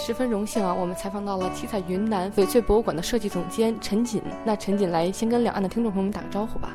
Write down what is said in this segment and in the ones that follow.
十分荣幸啊，我们采访到了七彩云南翡翠博物馆的设计总监陈锦。那陈锦来先跟两岸的听众朋友们打个招呼吧。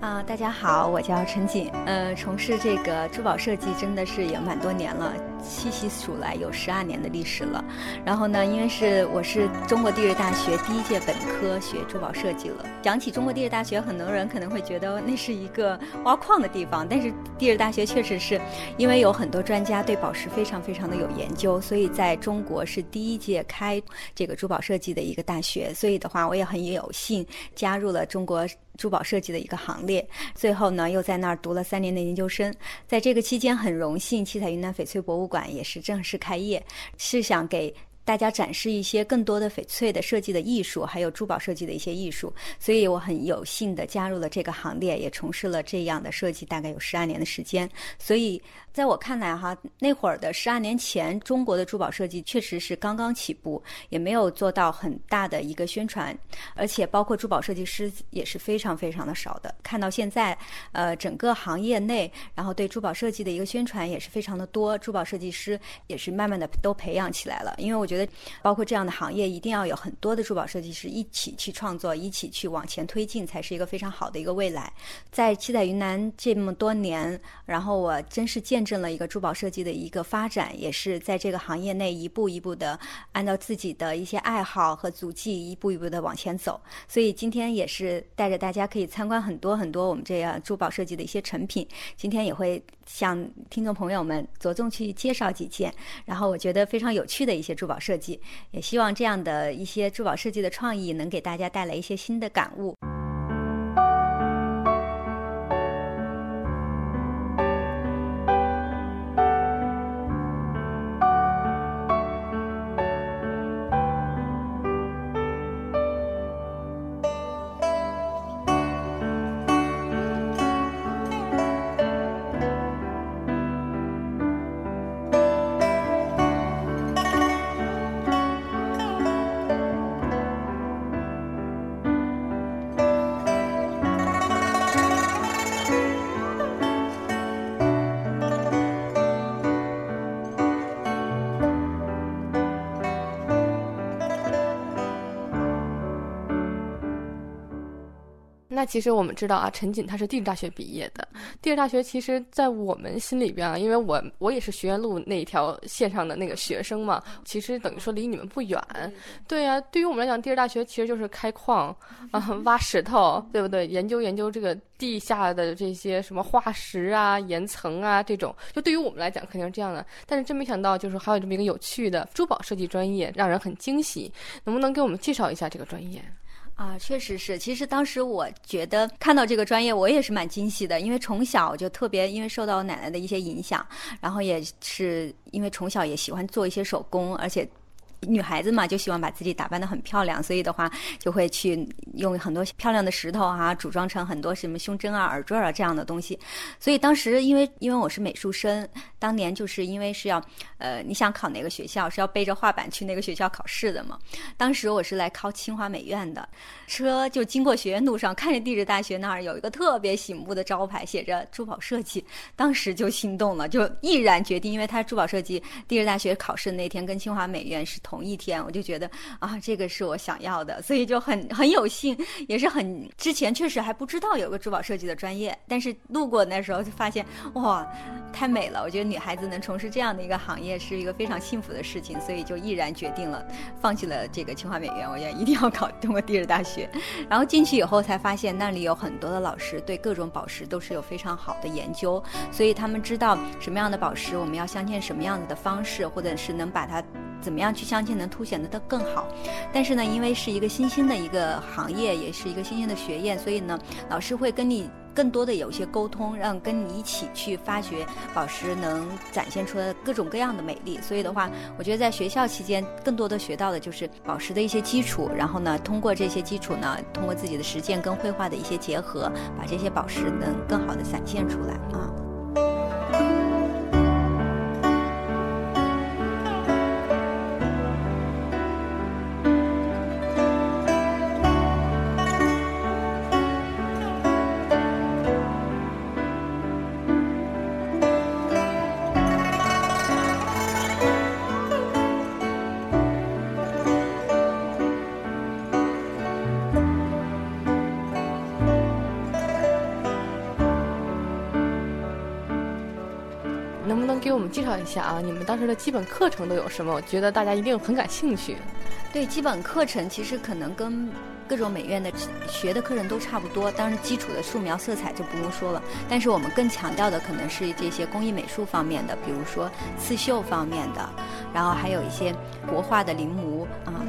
啊，大家好，我叫陈锦，呃，从事这个珠宝设计真的是也蛮多年了，细细数来有十二年的历史了。然后呢，因为是我是中国地质大学第一届本科学珠宝设计了。讲起中国地质大学，很多人可能会觉得那是一个挖矿的地方，但是地质大学确实是因为有很多专家对宝石非常非常的有研究，所以在中国是第一届开这个珠宝设计的一个大学。所以的话，我也很有幸加入了中国。珠宝设计的一个行列，最后呢又在那儿读了三年的研究生，在这个期间很荣幸，七彩云南翡翠博物馆也是正式开业，是想给大家展示一些更多的翡翠的设计的艺术，还有珠宝设计的一些艺术，所以我很有幸的加入了这个行列，也从事了这样的设计，大概有十二年的时间，所以。在我看来，哈，那会儿的十二年前，中国的珠宝设计确实是刚刚起步，也没有做到很大的一个宣传，而且包括珠宝设计师也是非常非常的少的。看到现在，呃，整个行业内，然后对珠宝设计的一个宣传也是非常的多，珠宝设计师也是慢慢的都培养起来了。因为我觉得，包括这样的行业，一定要有很多的珠宝设计师一起去创作，一起去往前推进，才是一个非常好的一个未来。在七彩云南这么多年，然后我真是见。证了一个珠宝设计的一个发展，也是在这个行业内一步一步的按照自己的一些爱好和足迹一步一步的往前走。所以今天也是带着大家可以参观很多很多我们这样珠宝设计的一些成品。今天也会向听众朋友们着重去介绍几件，然后我觉得非常有趣的一些珠宝设计。也希望这样的一些珠宝设计的创意能给大家带来一些新的感悟。那其实我们知道啊，陈瑾他是地质大学毕业的。地质大学其实，在我们心里边啊，因为我我也是学院路那一条线上的那个学生嘛，其实等于说离你们不远。对呀，对于我们来讲，地质大学其实就是开矿啊，挖石头，对不对？研究研究这个地下的这些什么化石啊、岩层啊这种，就对于我们来讲肯定是这样的。但是真没想到，就是还有这么一个有趣的珠宝设计专业，让人很惊喜。能不能给我们介绍一下这个专业？啊，确实是。其实当时我觉得看到这个专业，我也是蛮惊喜的，因为从小就特别，因为受到奶奶的一些影响，然后也是因为从小也喜欢做一些手工，而且。女孩子嘛，就希望把自己打扮得很漂亮，所以的话就会去用很多漂亮的石头啊，组装成很多什么胸针啊、耳坠啊这样的东西。所以当时因为因为我是美术生，当年就是因为是要呃，你想考哪个学校是要背着画板去那个学校考试的嘛。当时我是来考清华美院的，车就经过学院路上，看着地质大学那儿有一个特别醒目的招牌，写着珠宝设计，当时就心动了，就毅然决定，因为他珠宝设计地质大学考试那天跟清华美院是同。同一天，我就觉得啊，这个是我想要的，所以就很很有幸，也是很之前确实还不知道有个珠宝设计的专业，但是路过那时候就发现哇，太美了！我觉得女孩子能从事这样的一个行业是一个非常幸福的事情，所以就毅然决定了放弃了这个清华美院，我觉得一定要考中国地质大学。然后进去以后才发现，那里有很多的老师对各种宝石都是有非常好的研究，所以他们知道什么样的宝石我们要镶嵌什么样子的方式，或者是能把它。怎么样去镶嵌能凸显的的更好？但是呢，因为是一个新兴的一个行业，也是一个新兴的学院，所以呢，老师会跟你更多的有一些沟通，让跟你一起去发掘宝石能展现出来各种各样的美丽。所以的话，我觉得在学校期间更多的学到的就是宝石的一些基础，然后呢，通过这些基础呢，通过自己的实践跟绘画的一些结合，把这些宝石能更好的展现出来啊。给我们介绍一下啊，你们当时的基本课程都有什么？我觉得大家一定很感兴趣。对，基本课程其实可能跟各种美院的学的课程都差不多，当然基础的素描、色彩就不用说了。但是我们更强调的可能是这些工艺美术方面的，比如说刺绣方面的，然后还有一些国画的临摹啊。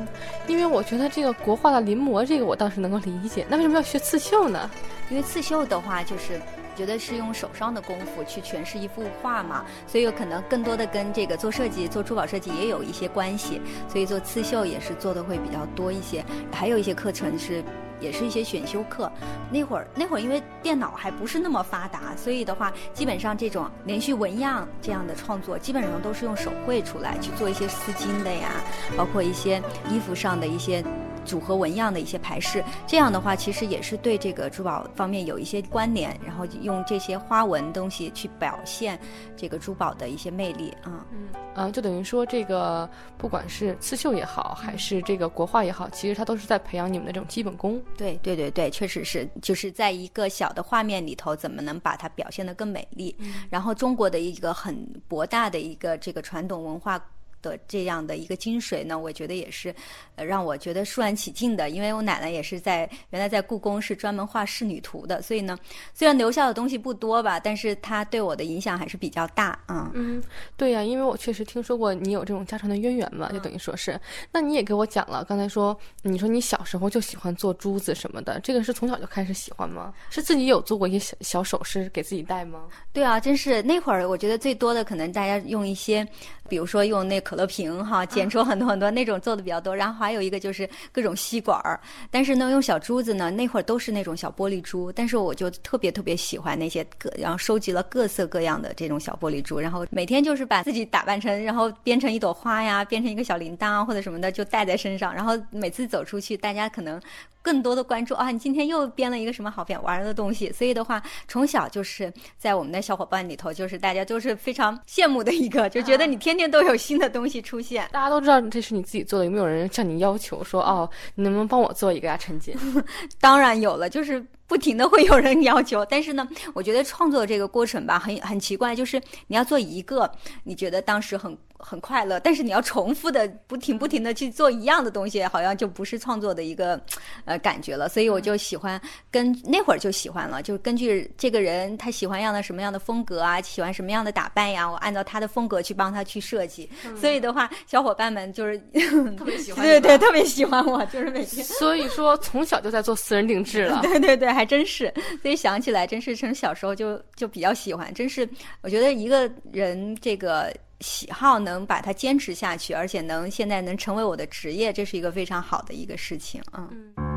因为我觉得这个国画的临摹，这个我倒是能够理解。那为什么要学刺绣呢？因为刺绣的话，就是觉得是用手上的功夫去诠释一幅画嘛，所以有可能更多的跟这个做设计、做珠宝设计也有一些关系。所以做刺绣也是做的会比较多一些。还有一些课程是，也是一些选修课。那会儿那会儿因为电脑还不是那么发达，所以的话，基本上这种连续纹样这样的创作，基本上都是用手绘出来去做一些丝巾的呀，包括一些衣服上的一些。组合纹样的一些排饰，这样的话其实也是对这个珠宝方面有一些关联，然后用这些花纹东西去表现这个珠宝的一些魅力啊。嗯，啊，就等于说这个不管是刺绣也好，还是这个国画也好，其实它都是在培养你们的这种基本功。对对对对，确实是，就是在一个小的画面里头，怎么能把它表现得更美丽？然后中国的一个很博大的一个这个传统文化。的这样的一个精髓呢，我觉得也是，呃，让我觉得肃然起敬的。因为我奶奶也是在原来在故宫是专门画仕女图的，所以呢，虽然留下的东西不多吧，但是她对我的影响还是比较大啊。嗯，对呀，因为我确实听说过你有这种家传的渊源嘛，就等于说是。那你也给我讲了，刚才说你说你小时候就喜欢做珠子什么的，这个是从小就开始喜欢吗？是自己有做过一些小小首饰给自己戴吗？对啊，真是那会儿我觉得最多的可能大家用一些。比如说用那可乐瓶哈，剪出很多很多那种做的比较多，然后还有一个就是各种吸管儿。但是呢，用小珠子呢，那会儿都是那种小玻璃珠。但是我就特别特别喜欢那些各，然后收集了各色各样的这种小玻璃珠，然后每天就是把自己打扮成，然后编成一朵花呀，编成一个小铃铛啊或者什么的，就戴在身上。然后每次走出去，大家可能。更多的关注啊！你今天又编了一个什么好玩的东西？所以的话，从小就是在我们的小伙伴里头，就是大家都是非常羡慕的一个，就觉得你天天都有新的东西出现。大家都知道这是你自己做的，有没有人向你要求说哦，你能不能帮我做一个呀，陈姐？当然有了，就是不停的会有人要求。但是呢，我觉得创作这个过程吧，很很奇怪，就是你要做一个，你觉得当时很。很快乐，但是你要重复的不停不停的去做一样的东西，好像就不是创作的一个呃感觉了。所以我就喜欢跟那会儿就喜欢了，就根据这个人他喜欢样的什么样的风格啊，喜欢什么样的打扮呀，我按照他的风格去帮他去设计。所以的话，小伙伴们就是特别喜欢，对对，特别喜欢我，就是每天。所以说从小就在做私人定制了。对对对，还真是。所以想起来，真是从小时候就就比较喜欢，真是我觉得一个人这个。喜好能把它坚持下去，而且能现在能成为我的职业，这是一个非常好的一个事情，嗯。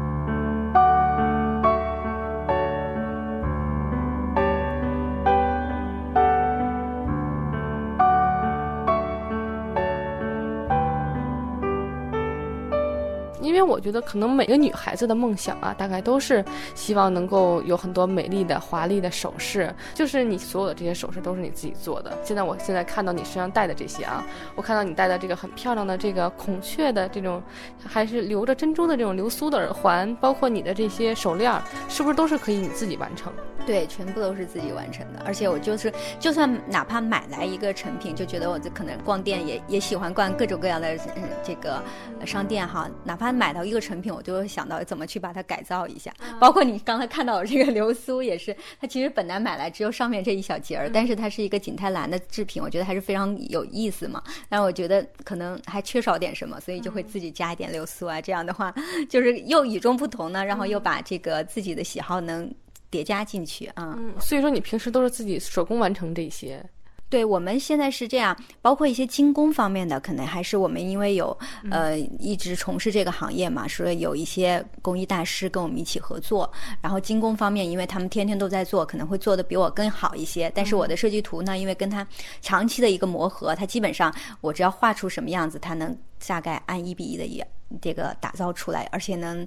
因为我觉得，可能每个女孩子的梦想啊，大概都是希望能够有很多美丽的、华丽的首饰。就是你所有的这些首饰都是你自己做的。现在，我现在看到你身上戴的这些啊，我看到你戴的这个很漂亮的这个孔雀的这种，还是留着珍珠的这种流苏的耳环，包括你的这些手链，是不是都是可以你自己完成？对，全部都是自己完成的。而且我就是，就算哪怕买来一个成品，就觉得我这可能逛店也也喜欢逛各种各样的嗯这个商店哈，哪怕买。买到一个成品，我就会想到怎么去把它改造一下。包括你刚才看到的这个流苏，也是它其实本来买来只有上面这一小节儿，但是它是一个景泰蓝的制品，我觉得还是非常有意思嘛。但我觉得可能还缺少点什么，所以就会自己加一点流苏啊。这样的话，就是又与众不同呢，然后又把这个自己的喜好能叠加进去啊。嗯，所以说你平时都是自己手工完成这些。对我们现在是这样，包括一些精工方面的，可能还是我们因为有呃一直从事这个行业嘛，所以有一些工艺大师跟我们一起合作。然后精工方面，因为他们天天都在做，可能会做的比我更好一些。但是我的设计图呢，因为跟他长期的一个磨合，他基本上我只要画出什么样子，他能大概按一比一的也这个打造出来，而且能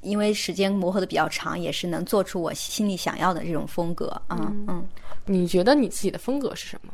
因为时间磨合的比较长，也是能做出我心里想要的这种风格。嗯嗯，你觉得你自己的风格是什么？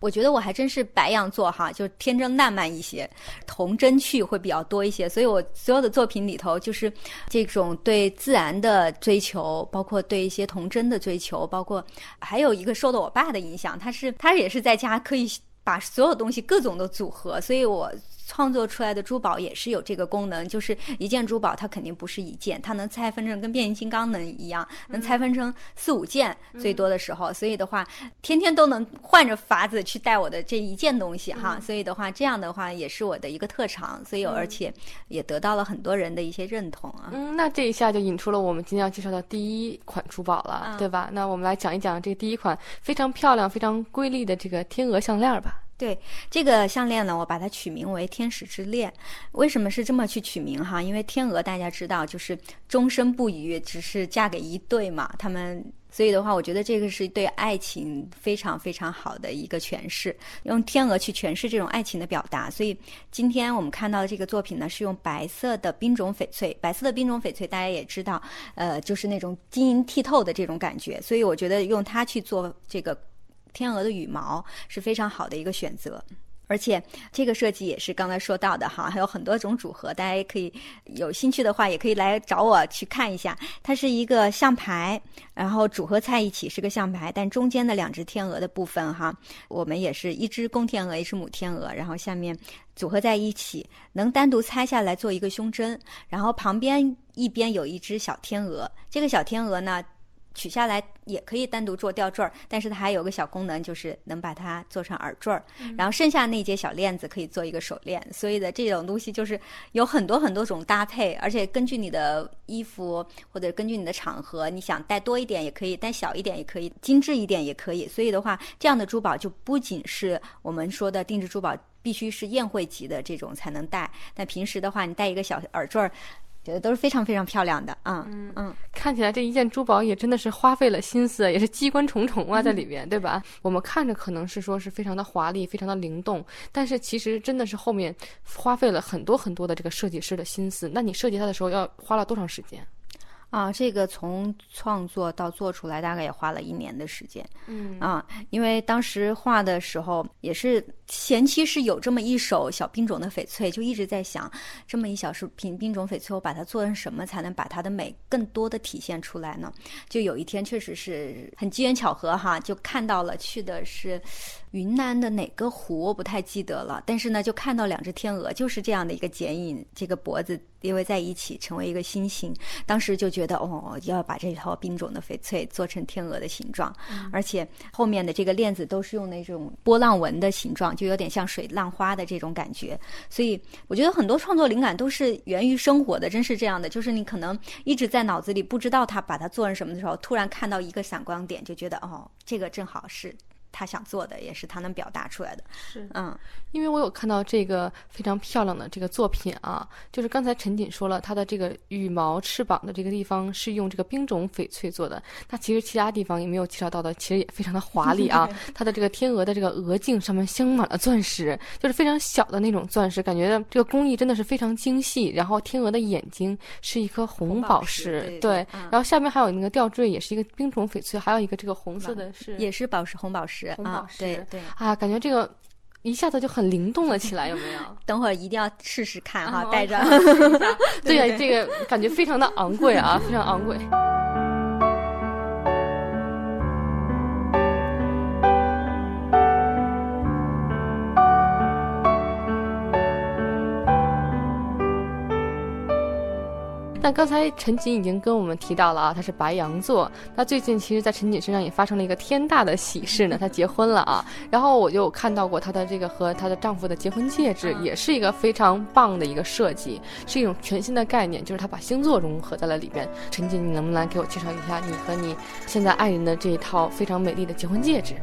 我觉得我还真是白羊座哈，就天真烂漫一些，童真趣会比较多一些，所以我所有的作品里头，就是这种对自然的追求，包括对一些童真的追求，包括还有一个受到我爸的影响，他是他也是在家可以把所有东西各种的组合，所以我。创作出来的珠宝也是有这个功能，就是一件珠宝它肯定不是一件，它能拆分成跟变形金刚能一样，能拆分成四五件最多的时候。所以的话，天天都能换着法子去戴我的这一件东西哈。所以的话，这样的话也是我的一个特长，所以而且也得到了很多人的一些认同啊。嗯，那这一下就引出了我们今天要介绍的第一款珠宝了，对吧？那我们来讲一讲这第一款非常漂亮、非常瑰丽的这个天鹅项链吧。对这个项链呢，我把它取名为“天使之恋”。为什么是这么去取名哈？因为天鹅大家知道，就是终身不渝，只是嫁给一对嘛。他们所以的话，我觉得这个是对爱情非常非常好的一个诠释，用天鹅去诠释这种爱情的表达。所以今天我们看到的这个作品呢，是用白色的冰种翡翠。白色的冰种翡翠大家也知道，呃，就是那种晶莹剔透的这种感觉。所以我觉得用它去做这个。天鹅的羽毛是非常好的一个选择，而且这个设计也是刚才说到的哈，还有很多种组合，大家也可以有兴趣的话，也可以来找我去看一下。它是一个象牌，然后组合在一起是个象牌，但中间的两只天鹅的部分哈，我们也是一只公天鹅，一只母天鹅，然后下面组合在一起，能单独拆下来做一个胸针，然后旁边一边有一只小天鹅，这个小天鹅呢。取下来也可以单独做吊坠儿，但是它还有个小功能，就是能把它做成耳坠儿。然后剩下那节小链子可以做一个手链。所以的这种东西就是有很多很多种搭配，而且根据你的衣服或者根据你的场合，你想戴多一点也可以，戴小一点也可以，精致一点也可以。所以的话，这样的珠宝就不仅是我们说的定制珠宝，必须是宴会级的这种才能戴。但平时的话，你戴一个小耳坠儿。觉得都是非常非常漂亮的啊，嗯嗯，看起来这一件珠宝也真的是花费了心思，也是机关重重啊，在里边，对吧？我们看着可能是说是非常的华丽，非常的灵动，但是其实真的是后面花费了很多很多的这个设计师的心思。那你设计它的时候要花了多长时间？啊，这个从创作到做出来大概也花了一年的时间。嗯啊，因为当时画的时候也是前期是有这么一首小冰种的翡翠，就一直在想，这么一小是冰冰种翡翠，我把它做成什么才能把它的美更多的体现出来呢？就有一天确实是很机缘巧合哈，就看到了去的是。云南的哪个湖我不太记得了，但是呢，就看到两只天鹅，就是这样的一个剪影，这个脖子叠围在一起，成为一个心形。当时就觉得，哦，要把这套冰种的翡翠做成天鹅的形状，而且后面的这个链子都是用那种波浪纹的形状，就有点像水浪花的这种感觉。所以我觉得很多创作灵感都是源于生活的，真是这样的。就是你可能一直在脑子里不知道它把它做成什么的时候，突然看到一个闪光点，就觉得，哦，这个正好是。他想做的也是他能表达出来的，是嗯，因为我有看到这个非常漂亮的这个作品啊，就是刚才陈锦说了，它的这个羽毛翅膀的这个地方是用这个冰种翡翠做的，那其实其他地方也没有介绍到的，其实也非常的华丽啊。它的这个天鹅的这个额颈上面镶满了钻石，就是非常小的那种钻石，感觉这个工艺真的是非常精细。然后天鹅的眼睛是一颗红宝石，对，然后下面还有那个吊坠也是一个冰种翡翠，还有一个这个红色的是也是宝石红宝石。红宝石，对对啊，感觉这个一下子就很灵动了起来，有没有？等会儿一定要试试看哈，带着。对呀，这个感觉非常的昂贵啊，非常昂贵。那刚才陈瑾已经跟我们提到了啊，他是白羊座。那最近其实，在陈瑾身上也发生了一个天大的喜事呢，她结婚了啊。然后我就看到过她的这个和她的丈夫的结婚戒指，也是一个非常棒的一个设计，是一种全新的概念，就是她把星座融合在了里边。陈瑾，你能不能来给我介绍一下你和你现在爱人的这一套非常美丽的结婚戒指？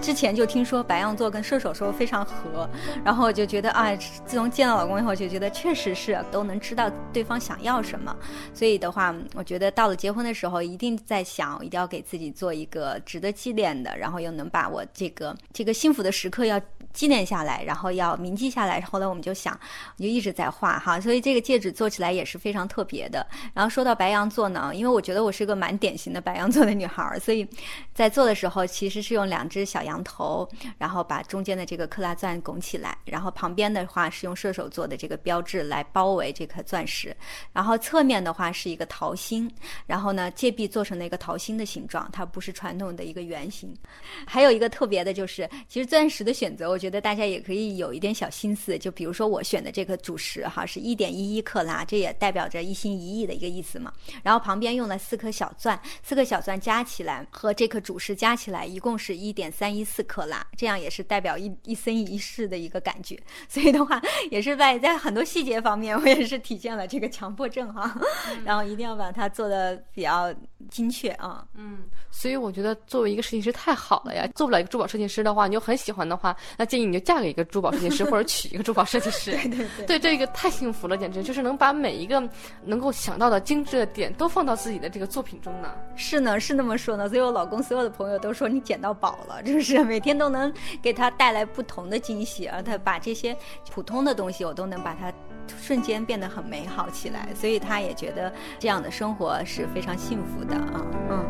之前就听说白羊座跟射手座非常合，然后我就觉得啊，自从见到老公以后，就觉得确实是都能知道对方想要什么。所以的话，我觉得到了结婚的时候，一定在想，一定要给自己做一个值得纪念的，然后又能把我这个这个幸福的时刻要纪念下来，然后要铭记下来。后来我们就想，我就一直在画哈，所以这个戒指做起来也是非常特别的。然后说到白羊座呢，因为我觉得我是个蛮典型的白羊座的女孩儿，所以在做的时候其实是用两只小羊头，然后把中间的这个克拉钻拱起来，然后旁边的话是用射手座的这个标志来包围这颗钻石，然后侧面。的话是一个桃心，然后呢，戒臂做成了一个桃心的形状，它不是传统的一个圆形。还有一个特别的就是，其实钻石的选择，我觉觉得大家也可以有一点小心思，就比如说我选的这个主食哈，是一点一一克拉，这也代表着一心一意的一个意思嘛。然后旁边用了四颗小钻，四颗小钻加起来和这颗主食加起来一共是一点三一四克拉，这样也是代表一一生一世的一个感觉。所以的话，也是在在很多细节方面，我也是体现了这个强迫症哈。然后一定要把它做的比较精确啊。嗯，所以我觉得作为一个设计师太好了呀。做不了一个珠宝设计师的话，你又很喜欢的话，那建议你就嫁给一个珠宝设计师，或者娶一个珠宝设计师。对 对对，对这个太幸福了，简直就是能把每一个能够想到的精致的点都放到自己的这个作品中呢。是呢，是那么说呢。所以我老公所有的朋友都说你捡到宝了，就是每天都能给他带来不同的惊喜，而他把这些普通的东西，我都能把它瞬间变得很美好起来。所以他也觉得这样的生活是非常幸福的啊，嗯。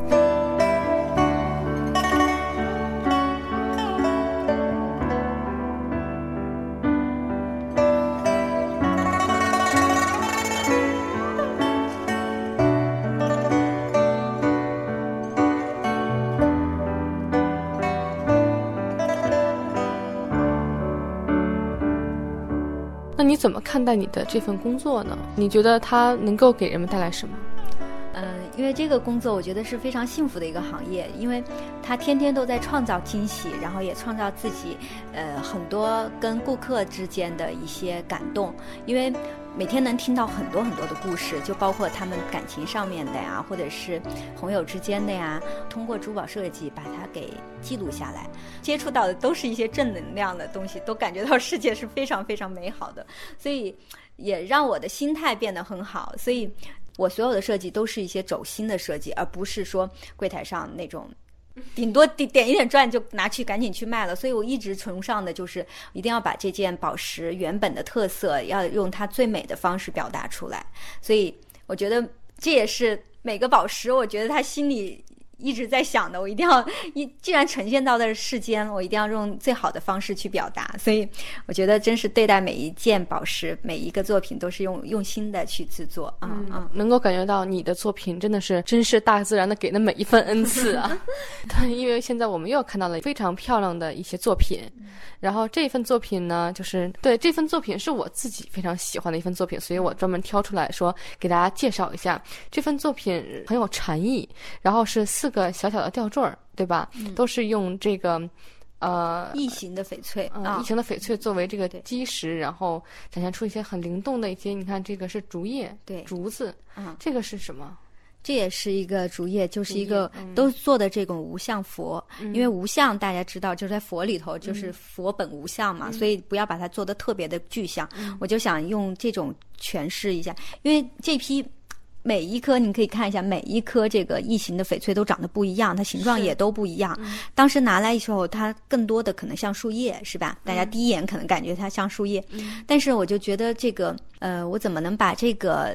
那你怎么看待你的这份工作呢？你觉得它能够给人们带来什么？因为这个工作我觉得是非常幸福的一个行业，因为他天天都在创造惊喜，然后也创造自己，呃，很多跟顾客之间的一些感动。因为每天能听到很多很多的故事，就包括他们感情上面的呀，或者是朋友之间的呀，通过珠宝设计把它给记录下来，接触到的都是一些正能量的东西，都感觉到世界是非常非常美好的，所以也让我的心态变得很好，所以。我所有的设计都是一些走心的设计，而不是说柜台上那种，顶多点点一点赚就拿去赶紧去卖了。所以我一直崇尚的就是一定要把这件宝石原本的特色，要用它最美的方式表达出来。所以我觉得这也是每个宝石，我觉得他心里。一直在想的，我一定要 一既然呈现到的世间，我一定要用最好的方式去表达。所以我觉得，真是对待每一件宝石、每一个作品，都是用用心的去制作。嗯嗯，能够感觉到你的作品真的是真是大自然的给的每一份恩赐啊！对，因为现在我们又看到了非常漂亮的一些作品，然后这份作品呢，就是对这份作品是我自己非常喜欢的一份作品，所以我专门挑出来说给大家介绍一下这份作品很有禅意，然后是。四个小小的吊坠儿，对吧？都是用这个，呃，异形的翡翠啊，异形的翡翠作为这个基石，然后展现出一些很灵动的一些。你看，这个是竹叶，对，竹子，嗯，这个是什么？这也是一个竹叶，就是一个都做的这种无相佛。因为无相大家知道，就是在佛里头，就是佛本无相嘛，所以不要把它做的特别的具象。我就想用这种诠释一下，因为这批。每一颗，你可以看一下，每一颗这个异形的翡翠都长得不一样，它形状也都不一样。当时拿来的时候，它更多的可能像树叶，是吧？大家第一眼可能感觉它像树叶，但是我就觉得这个，呃，我怎么能把这个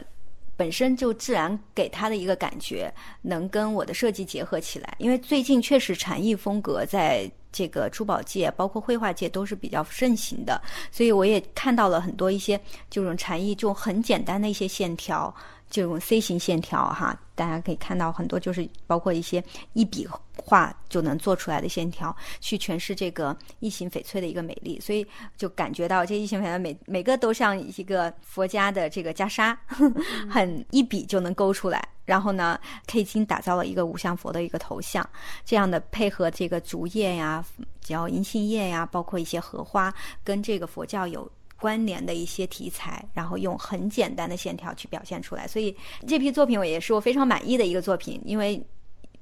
本身就自然给它的一个感觉，能跟我的设计结合起来？因为最近确实禅意风格在这个珠宝界，包括绘画界都是比较盛行的，所以我也看到了很多一些这种禅意，就很简单的一些线条。这种 C 型线条哈，大家可以看到很多，就是包括一些一笔画就能做出来的线条，去诠释这个异形翡翠的一个美丽，所以就感觉到这异形翡翠每每个都像一个佛家的这个袈裟，很一笔就能勾出来。然后呢，K 金打造了一个五相佛的一个头像，这样的配合这个竹叶呀、叫银杏叶呀，包括一些荷花，跟这个佛教有。关联的一些题材，然后用很简单的线条去表现出来，所以这批作品我也是我非常满意的一个作品，因为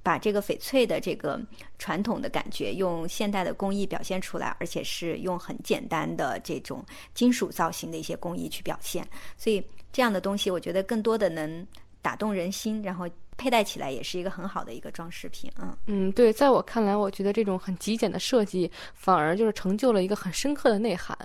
把这个翡翠的这个传统的感觉用现代的工艺表现出来，而且是用很简单的这种金属造型的一些工艺去表现，所以这样的东西我觉得更多的能打动人心，然后。佩戴起来也是一个很好的一个装饰品，嗯嗯，对，在我看来，我觉得这种很极简的设计反而就是成就了一个很深刻的内涵。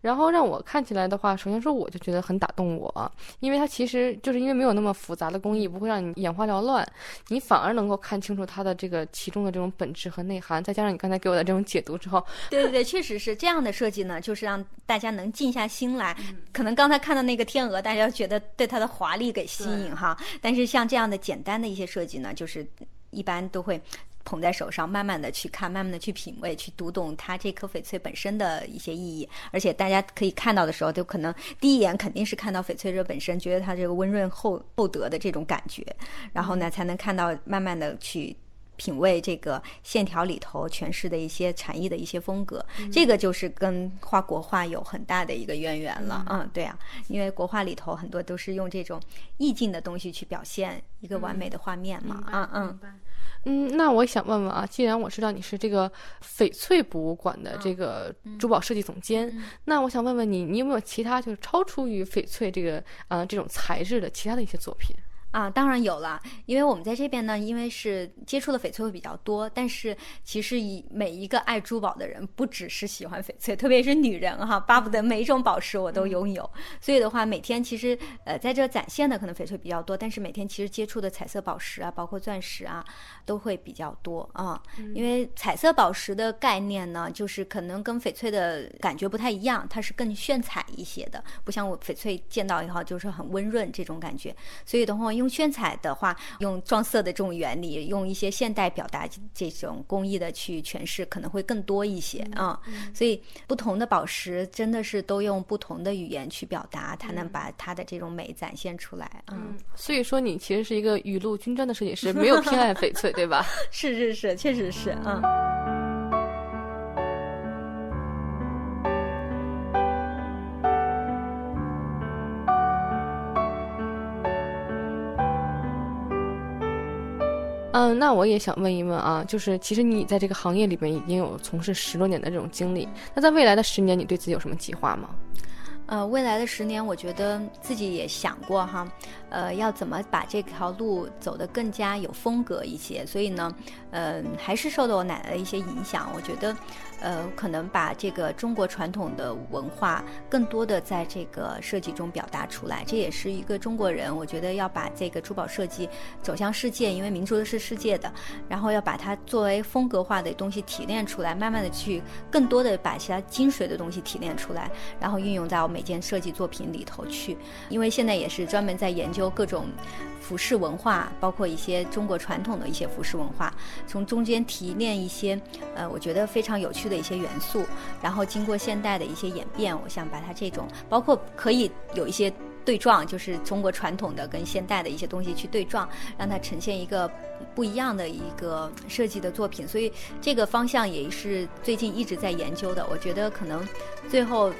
然后让我看起来的话，首先说我就觉得很打动我，因为它其实就是因为没有那么复杂的工艺，不会让你眼花缭乱，你反而能够看清楚它的这个其中的这种本质和内涵。再加上你刚才给我的这种解读之后，对对对，确实是这样的设计呢，就是让大家能静下心来。可能刚才看到那个天鹅，大家觉得对它的华丽给吸引哈，但是像这样的简单。的一些设计呢，就是一般都会捧在手上，慢慢的去看，慢慢的去品味，去读懂它这颗翡翠本身的一些意义。而且大家可以看到的时候，就可能第一眼肯定是看到翡翠这本身，觉得它这个温润厚厚德的这种感觉，然后呢，才能看到慢慢的去。品味这个线条里头诠释的一些禅意的一些风格，这个就是跟画国画有很大的一个渊源了。嗯，对啊，因为国画里头很多都是用这种意境的东西去表现一个完美的画面嘛。嗯嗯嗯，那我想问问啊，既然我知道你是这个翡翠博物馆的这个珠宝设计总监，那我想问问你，你有没有其他就是超出于翡翠这个啊这种材质的其他的一些作品？啊，当然有了，因为我们在这边呢，因为是接触的翡翠会比较多，但是其实以每一个爱珠宝的人，不只是喜欢翡翠，特别是女人哈，巴不得每一种宝石我都拥有。所以的话，每天其实呃在这展现的可能翡翠比较多，但是每天其实接触的彩色宝石啊，包括钻石啊，都会比较多啊。因为彩色宝石的概念呢，就是可能跟翡翠的感觉不太一样，它是更炫彩一些的，不像我翡翠见到以后就是很温润这种感觉。所以的话。用炫彩的话，用撞色的这种原理，用一些现代表达这种工艺的去诠释，可能会更多一些啊。所以不同的宝石真的是都用不同的语言去表达，才能把它的这种美展现出来。嗯，所以说你其实是一个雨露均沾的设计师，没有偏爱翡翠，对吧？是是是，确实是嗯。嗯，那我也想问一问啊，就是其实你在这个行业里面已经有从事十多年的这种经历，那在未来的十年，你对自己有什么计划吗？呃，未来的十年，我觉得自己也想过哈，呃，要怎么把这条路走得更加有风格一些。所以呢，嗯，还是受到我奶奶的一些影响。我觉得，呃，可能把这个中国传统的文化更多的在这个设计中表达出来。这也是一个中国人，我觉得要把这个珠宝设计走向世界，因为民族的是世界的，然后要把它作为风格化的东西提炼出来，慢慢的去更多的把其他精髓的东西提炼出来，然后运用在我们。每件设计作品里头去，因为现在也是专门在研究各种服饰文化，包括一些中国传统的一些服饰文化，从中间提炼一些呃，我觉得非常有趣的一些元素，然后经过现代的一些演变，我想把它这种包括可以有一些对撞，就是中国传统的跟现代的一些东西去对撞，让它呈现一个不一样的一个设计的作品。所以这个方向也是最近一直在研究的。我觉得可能最后。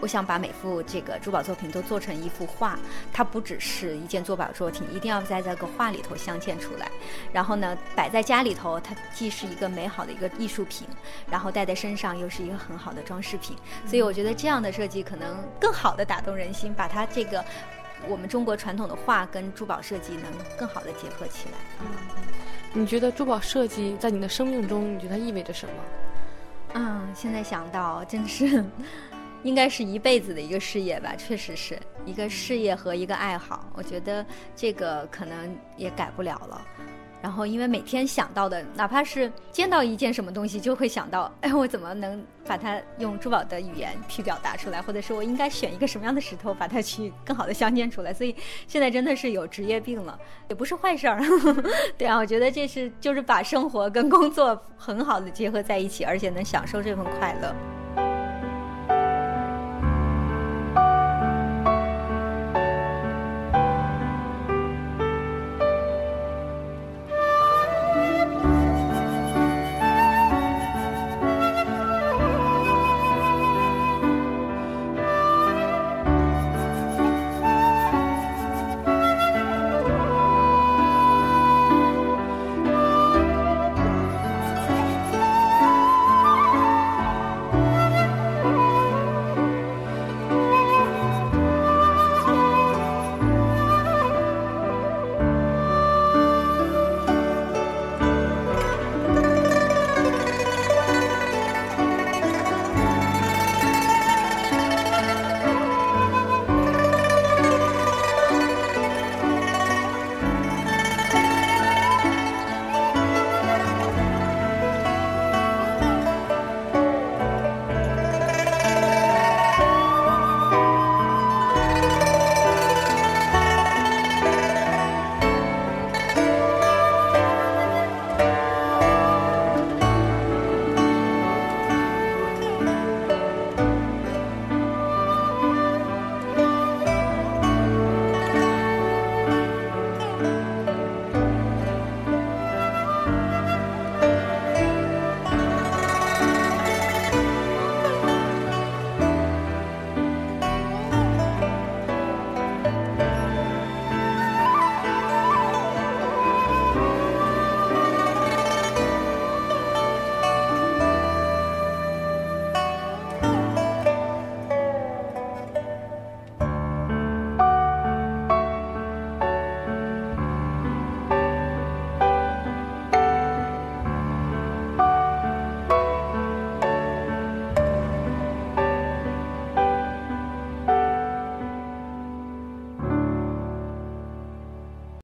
我想把每幅这个珠宝作品都做成一幅画，它不只是一件珠宝作品，一定要在这个画里头镶嵌出来。然后呢，摆在家里头，它既是一个美好的一个艺术品，然后戴在身上又是一个很好的装饰品。所以我觉得这样的设计可能更好的打动人心，把它这个我们中国传统的画跟珠宝设计能更好的结合起来。嗯，你觉得珠宝设计在你的生命中，你觉得它意味着什么？嗯，现在想到真是。应该是一辈子的一个事业吧，确实是一个事业和一个爱好。我觉得这个可能也改不了了。然后，因为每天想到的，哪怕是见到一件什么东西，就会想到，哎，我怎么能把它用珠宝的语言去表达出来？或者是我应该选一个什么样的石头，把它去更好的镶嵌出来？所以现在真的是有职业病了，也不是坏事儿。对啊，我觉得这是就是把生活跟工作 很好的结合在一起，而且能享受这份快乐。